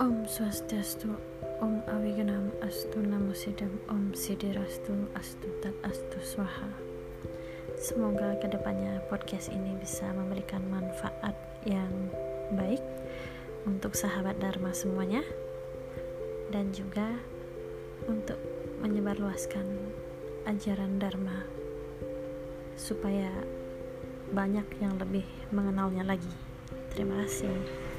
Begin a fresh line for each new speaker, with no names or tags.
Om Swastiastu, Om Awiganam Astu Namo Sidam, Om Sidirastu Astu Tat Astu Swaha. Semoga ke depannya podcast ini bisa memberikan manfaat yang baik untuk sahabat Dharma semuanya dan juga untuk menyebarluaskan ajaran Dharma supaya banyak yang lebih mengenalnya lagi. Terima kasih.